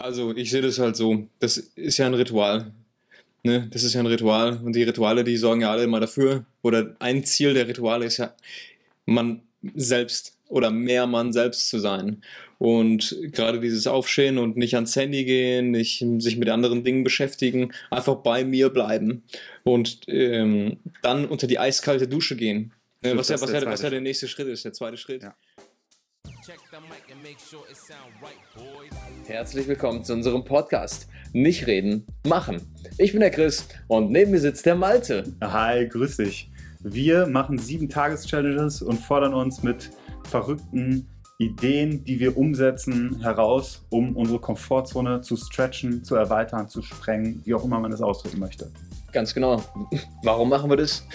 Also ich sehe das halt so, das ist ja ein Ritual. Ne? Das ist ja ein Ritual und die Rituale, die sorgen ja alle immer dafür. Oder ein Ziel der Rituale ist ja, man selbst oder mehr man selbst zu sein. Und gerade dieses Aufstehen und nicht ans Handy gehen, nicht sich mit anderen Dingen beschäftigen, einfach bei mir bleiben und ähm, dann unter die eiskalte Dusche gehen. Äh, was, ja, was, ja, was ja der nächste Schritt ist, der zweite Schritt. Ja. Herzlich willkommen zu unserem Podcast. Nicht reden, machen. Ich bin der Chris und neben mir sitzt der Malte. Hi, grüß dich. Wir machen sieben Tages-Challenges und fordern uns mit verrückten Ideen, die wir umsetzen, heraus, um unsere Komfortzone zu stretchen, zu erweitern, zu sprengen, wie auch immer man es ausdrücken möchte. Ganz genau. Warum machen wir das?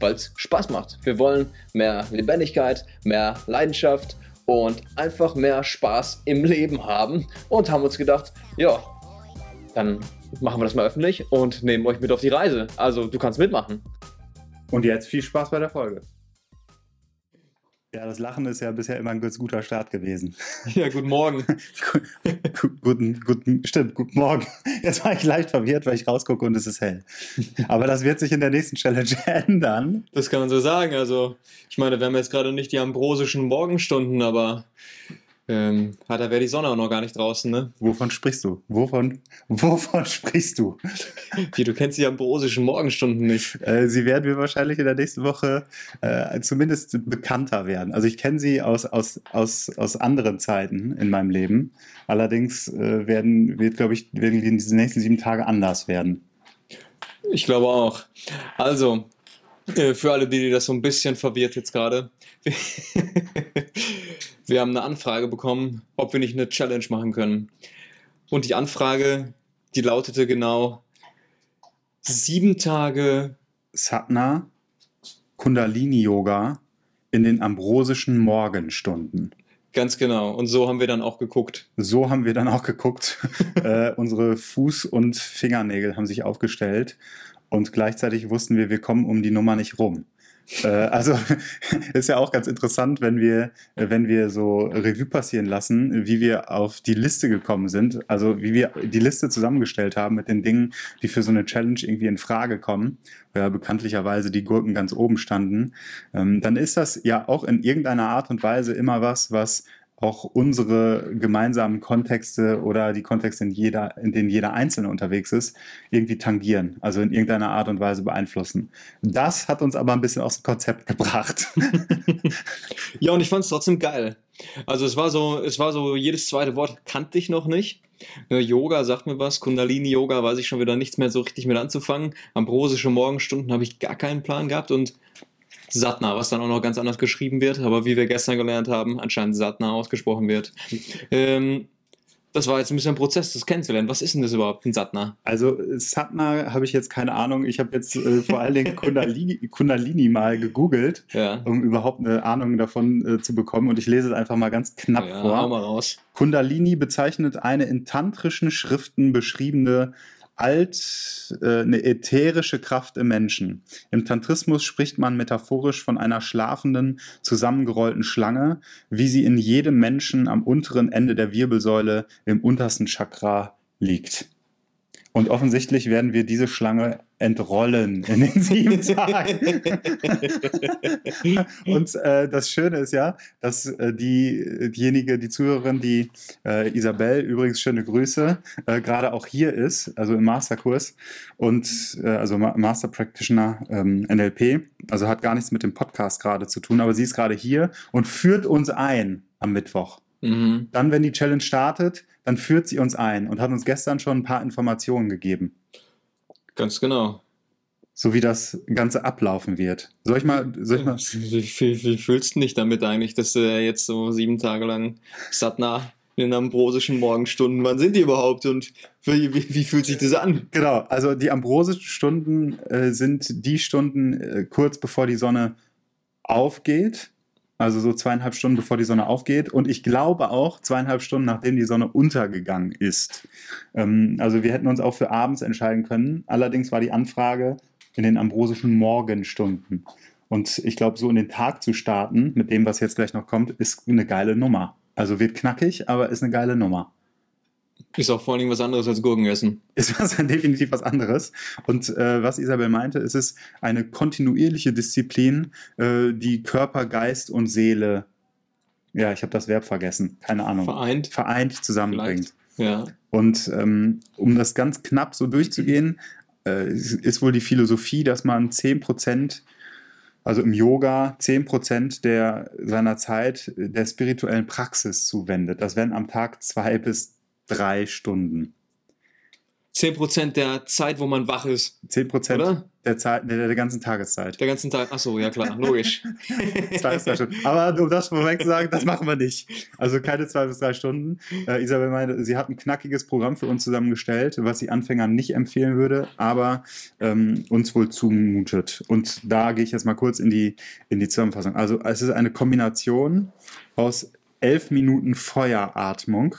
Weil es Spaß macht. Wir wollen mehr Lebendigkeit, mehr Leidenschaft und einfach mehr Spaß im Leben haben und haben uns gedacht, ja, dann machen wir das mal öffentlich und nehmen euch mit auf die Reise. Also du kannst mitmachen. Und jetzt viel Spaß bei der Folge. Ja, das Lachen ist ja bisher immer ein ganz guter Start gewesen. Ja, guten Morgen. guten, guten, stimmt, guten Morgen. Jetzt war ich leicht verwirrt, weil ich rausgucke und es ist hell. Aber das wird sich in der nächsten Challenge ändern. Das kann man so sagen. Also, ich meine, wir haben jetzt gerade nicht die ambrosischen Morgenstunden, aber ähm, da wäre die Sonne auch noch gar nicht draußen, ne? Wovon sprichst du? Wovon, wovon sprichst du? Wie, du kennst die ambrosischen Morgenstunden nicht. Äh, sie werden mir wahrscheinlich in der nächsten Woche äh, zumindest bekannter werden. Also ich kenne sie aus, aus, aus, aus anderen Zeiten in meinem Leben. Allerdings äh, werden, wird, glaube ich, werden die nächsten sieben Tage anders werden. Ich glaube auch. Also, äh, für alle, die, die das so ein bisschen verwirrt jetzt gerade. wir haben eine Anfrage bekommen, ob wir nicht eine Challenge machen können. Und die Anfrage, die lautete genau sieben Tage Satna Kundalini Yoga in den ambrosischen Morgenstunden. Ganz genau. Und so haben wir dann auch geguckt. So haben wir dann auch geguckt. äh, unsere Fuß- und Fingernägel haben sich aufgestellt und gleichzeitig wussten wir, wir kommen um die Nummer nicht rum. Äh, also ist ja auch ganz interessant, wenn wir, wenn wir so Revue passieren lassen, wie wir auf die Liste gekommen sind, also wie wir die Liste zusammengestellt haben mit den Dingen, die für so eine Challenge irgendwie in Frage kommen, ja bekanntlicherweise die Gurken ganz oben standen, ähm, dann ist das ja auch in irgendeiner Art und Weise immer was, was auch unsere gemeinsamen Kontexte oder die Kontexte, in, jeder, in denen jeder Einzelne unterwegs ist, irgendwie tangieren, also in irgendeiner Art und Weise beeinflussen. Das hat uns aber ein bisschen aus dem Konzept gebracht. ja, und ich fand es trotzdem geil. Also es war so, es war so, jedes zweite Wort kannte ich noch nicht. Äh, Yoga sagt mir was, Kundalini-Yoga weiß ich schon wieder nichts mehr so richtig mit anzufangen. Ambrosische Morgenstunden habe ich gar keinen Plan gehabt und Satna, was dann auch noch ganz anders geschrieben wird, aber wie wir gestern gelernt haben, anscheinend Satna ausgesprochen wird. Ähm, das war jetzt ein bisschen ein Prozess, das kennenzulernen. Was ist denn das überhaupt, ein Satna? Also Satna habe ich jetzt keine Ahnung. Ich habe jetzt äh, vor allen Dingen Kundalini, Kundalini, mal gegoogelt, ja. um überhaupt eine Ahnung davon äh, zu bekommen. Und ich lese es einfach mal ganz knapp ja, vor. Mal raus. Kundalini bezeichnet eine in tantrischen Schriften beschriebene alt, äh, eine ätherische Kraft im Menschen. Im Tantrismus spricht man metaphorisch von einer schlafenden, zusammengerollten Schlange, wie sie in jedem Menschen am unteren Ende der Wirbelsäule im untersten Chakra liegt. Und offensichtlich werden wir diese Schlange entrollen in den sieben Tagen. und äh, das Schöne ist ja, dass äh, die, diejenige, die Zuhörerin, die äh, Isabel, übrigens schöne Grüße, äh, gerade auch hier ist, also im Masterkurs und äh, also Master Practitioner ähm, NLP, also hat gar nichts mit dem Podcast gerade zu tun, aber sie ist gerade hier und führt uns ein am Mittwoch. Mhm. Dann, wenn die Challenge startet, dann führt sie uns ein und hat uns gestern schon ein paar Informationen gegeben. Ganz genau. So wie das Ganze ablaufen wird. Soll ich mal. Soll ich mal wie, wie, wie fühlst du dich damit eigentlich, dass du jetzt so sieben Tage lang Satna in den ambrosischen Morgenstunden, wann sind die überhaupt und wie, wie, wie, fühlt sich das an? Genau, also die ambrosischen Stunden äh, sind die Stunden äh, kurz bevor die Sonne aufgeht also so zweieinhalb Stunden bevor die Sonne aufgeht und ich glaube auch zweieinhalb Stunden nachdem die Sonne untergegangen ist. Ähm, also wir hätten uns auch für abends entscheiden können. Allerdings war die Anfrage in den ambrosischen Morgenstunden. Und ich glaube, so in den Tag zu starten mit dem, was jetzt gleich noch kommt, ist eine geile Nummer. Also wird knackig, aber ist eine geile Nummer. Ist auch vor allen Dingen was anderes als Gurken essen. Ist was definitiv was anderes. Und äh, was Isabel meinte, es ist eine kontinuierliche Disziplin, äh, die Körper, Geist und Seele, ja, ich habe das Verb vergessen, keine Ahnung, Vereint. vereint zusammenbringt. Ja. Und ähm, um das ganz knapp so durchzugehen, äh, ist ist wohl die Philosophie, dass man 10%, also im Yoga 10% der, seiner Zeit der spirituellen Praxis zuwendet. Das wären am Tag zwei bis drei Stunden. 10% der Zeit, wo man wach ist, 10% oder? der, Zeit, der, der ganzen Tageszeit. Der ganzen Tag. Achso, ja klar, logisch. Zwei bis drei Stunden. Aber um das vorweg zu sagen, das machen wir nicht. Also keine zwei bis drei Stunden. Äh, Isabel meinte, sie hat ein knackiges Programm für uns zusammengestellt, was sie Anfängern nicht empfehlen würde, aber ähm, uns wohl zumutet. Und da gehe ich jetzt mal kurz in die, in die Zusammenfassung. Also es ist eine Kombination aus elf Minuten Feueratmung.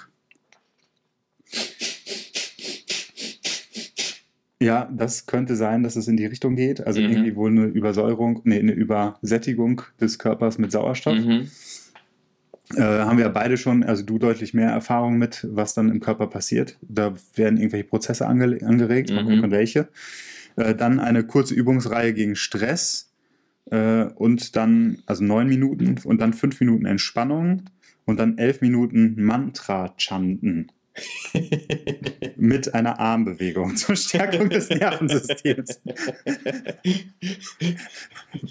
Ja, das könnte sein, dass es in die Richtung geht. Also Mhm. irgendwie wohl eine Übersäuerung, nee, eine Übersättigung des Körpers mit Sauerstoff. mhm. Äh, haben wir beide schon, also du deutlich mehr Erfahrung mit, was dann im Körper passiert. Da werden irgendwelche Prozesse ange angeregt, mal Mhm. gucken, welche. Äh, dann eine kurze Übungsreihe gegen Stress äh, und dann, also neun Minuten und dann fünf Minuten Entspannung und dann elf Minuten Mantra-Chanten mit einer Armbewegung zur Stärkung des Nervensystems.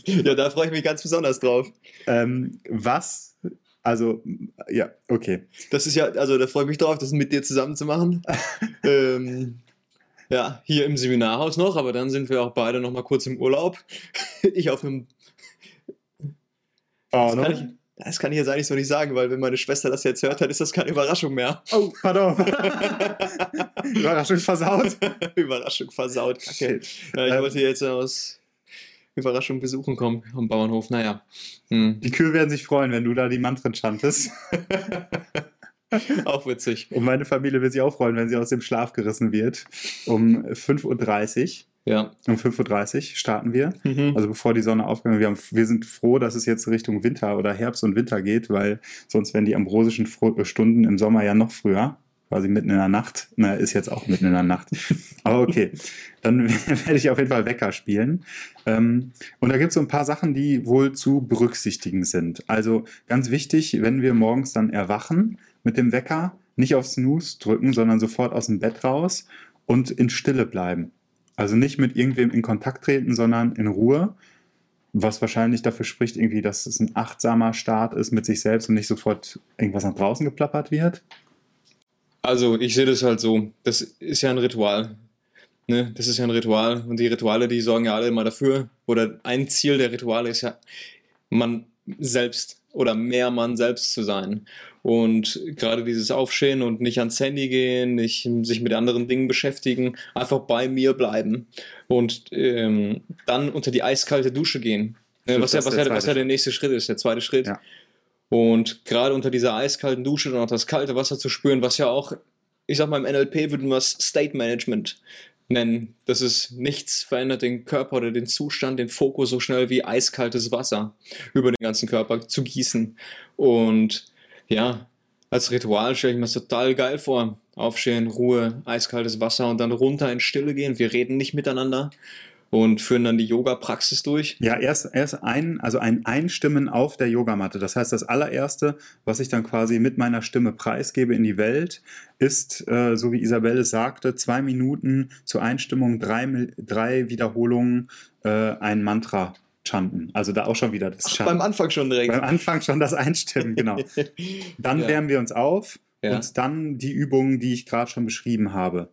ja, da freue ich mich ganz besonders drauf. Ähm, was, also, ja, okay. Das ist ja, also da freue ich mich drauf, das mit dir zusammen zu machen. ähm, ja, hier im Seminarhaus noch, aber dann sind wir auch beide noch mal kurz im Urlaub. Ich auf einem. Oh, ich, das kann ich jetzt eigentlich so nicht sagen, weil wenn meine Schwester das jetzt hört, dann ist das keine Überraschung mehr. Oh, pardon. Überraschung versaut. Überraschung versaut. Ja, ich Ähm, wollte jetzt aus Überraschung besuchen kommen am Bauernhof. Naja. Hm. Die Kühe werden sich freuen, wenn du da die Mantren chantest. Auch witzig. Und meine Familie wird sich auch freuen, wenn sie aus dem Schlaf gerissen wird. Um 5.30 Uhr. Ja. Um 5.30 Uhr starten wir. Mhm. Also bevor die Sonne aufgeht. Wir, haben, wir sind froh, dass es jetzt Richtung Winter oder Herbst und Winter geht, weil sonst wären die ambrosischen äh, Stunden im Sommer ja noch früher. Quasi mitten in der Nacht. Na, ist jetzt auch mitten in der Nacht. Aber okay. Dann werde ich auf jeden Fall Wecker spielen. Ähm, und da gibt es so ein paar Sachen, die wohl zu berücksichtigen sind. Also ganz wichtig, wenn wir morgens dann erwachen mit dem Wecker, nicht auf Snooze drücken, sondern sofort aus dem Bett raus und in Stille bleiben. Also nicht mit irgendwem in Kontakt treten, sondern in Ruhe. Was wahrscheinlich dafür spricht, irgendwie, dass es ein achtsamer Start ist mit sich selbst und nicht sofort irgendwas nach draußen geplappert wird. Also, ich sehe das halt so. Das ist ja ein Ritual. Ne? Das ist ja ein Ritual. Und die Rituale, die sorgen ja alle immer dafür. Oder ein Ziel der Rituale ist ja, man selbst oder mehr man selbst zu sein. Und gerade dieses Aufstehen und nicht ans Handy gehen, nicht sich mit anderen Dingen beschäftigen, einfach bei mir bleiben. Und ähm, dann unter die eiskalte Dusche gehen. Stimmt, Was, ja, was, der ja, was ja der nächste Schritt ist, der zweite Schritt. Ja. Und gerade unter dieser eiskalten Dusche dann auch das kalte Wasser zu spüren, was ja auch, ich sag mal, im NLP würden wir es State Management nennen. Das ist nichts verändert den Körper oder den Zustand, den Fokus so schnell wie eiskaltes Wasser über den ganzen Körper zu gießen. Und ja, als Ritual stelle ich mir das total geil vor. Aufstehen, Ruhe, eiskaltes Wasser und dann runter in Stille gehen. Wir reden nicht miteinander und führen dann die Yoga-Praxis durch. Ja, erst, erst ein, also ein Einstimmen auf der Yogamatte. Das heißt, das allererste, was ich dann quasi mit meiner Stimme preisgebe in die Welt, ist, äh, so wie Isabelle sagte, zwei Minuten zur Einstimmung, drei, drei Wiederholungen, äh, ein Mantra chanten. Also da auch schon wieder das Ach, Chanten. beim Anfang schon direkt. Beim Anfang schon das Einstimmen, genau. Dann Ja. wärmen wir uns auf Ja. und dann die Übungen, die ich gerade schon beschrieben habe.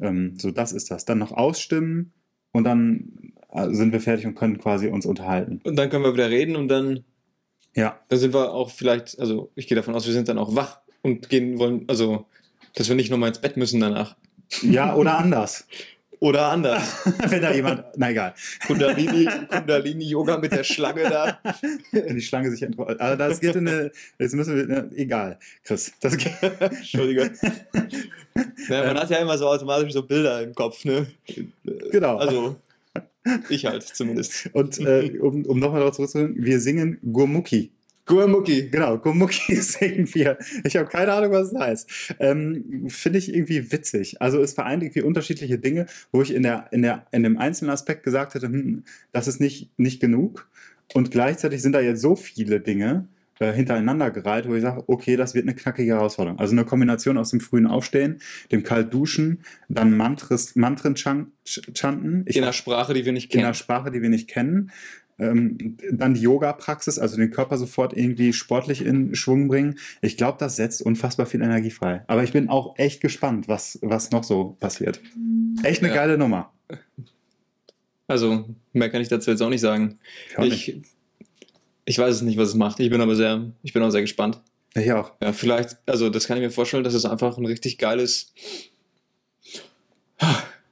Ähm, so, das ist das. Dann noch ausstimmen und dann äh, sind wir fertig und können quasi uns unterhalten. Und dann können wir wieder reden und dann, Ja, dann sind wir auch vielleicht, also ich gehe davon aus, wir sind dann auch wach und gehen wollen, also dass wir nicht nochmal ins Bett müssen danach. ja oder anders. Oder anders. Wenn da jemand, na egal, Kundalini, Kundalini Yoga mit der Schlange da. wenn die Schlange sich entrollt. Also das geht in eine, jetzt müssen wir, ne, egal, Chris, das geht. Entschuldige. Naja, man hat ja immer so automatisch so Bilder im Kopf, ne? Genau. Also, ich halt zumindest. Und äh, um, um nochmal darauf zurückzukommen, wir singen Gurmuki. Gurmucki. Genau, Gurmucki singen wir. Ich habe keine Ahnung, was es heißt. Ähm, Finde ich irgendwie witzig. Also es vereint irgendwie unterschiedliche Dinge, wo ich in, der, in, der, in dem einzelnen Aspekt gesagt hätte, hm, das ist nicht, nicht genug. Und gleichzeitig sind da jetzt so viele Dinge äh, hintereinander gereiht, wo ich sage, okay, das wird eine knackige Herausforderung. Also eine Kombination aus dem frühen Aufstehen, dem Kaltduschen, dann Mantris, Mantren chan- chanten. Ich In einer Sprache, die wir nicht in kennen. einer Sprache, die wir nicht kennen. Ähm, dann die Yoga-Praxis, also den Körper sofort irgendwie sportlich in Schwung bringen. Ich glaube, das setzt unfassbar viel Energie frei. Aber ich bin auch echt gespannt, was, was noch so passiert. Echt eine Ja. geile Nummer. Also, mehr kann ich dazu jetzt auch nicht sagen. Ich, auch nicht. Ich, ich weiß es nicht, was es macht. Ich bin aber sehr, ich bin auch sehr gespannt. ich auch. Ja, vielleicht, also das kann ich mir vorstellen, dass es einfach ein richtig geiles,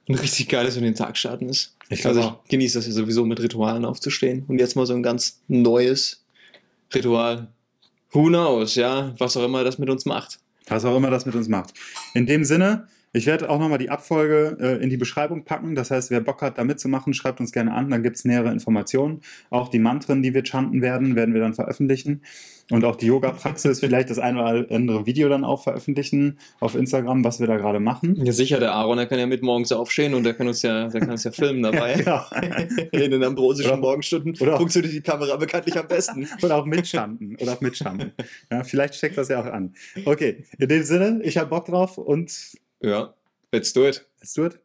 ein richtig geiles in den Tag starten ist. Ich glaube also ich genieße das ja sowieso mit Ritualen aufzustehen und jetzt mal so ein ganz neues Ritual. Who knows, ja, was auch immer das mit uns macht. Was auch immer das mit uns macht. In dem Sinne, ich werde auch nochmal die Abfolge äh, in die Beschreibung packen. Das heißt, wer Bock hat, da mitzumachen, schreibt uns gerne an. Dann gibt es nähere Informationen. Auch die Mantren, die wir chanten werden, werden wir dann veröffentlichen. Und auch die Yoga-Praxis, vielleicht das ein oder andere Video dann auch veröffentlichen auf Instagram, was wir da gerade machen. Ja, sicher, der Aaron, der kann ja mit morgens aufstehen und der kann uns ja, der kann uns ja filmen dabei. Genau. In den ambrosischen Oder- Morgenstunden oder- funktioniert die Kamera bekanntlich am besten. Oder auch mitstanden. Oder auch mitstanden. Ja, vielleicht steckt das ja auch an. Okay, in dem Sinne, ich habe Bock drauf und Ja, let's do it. let's do it.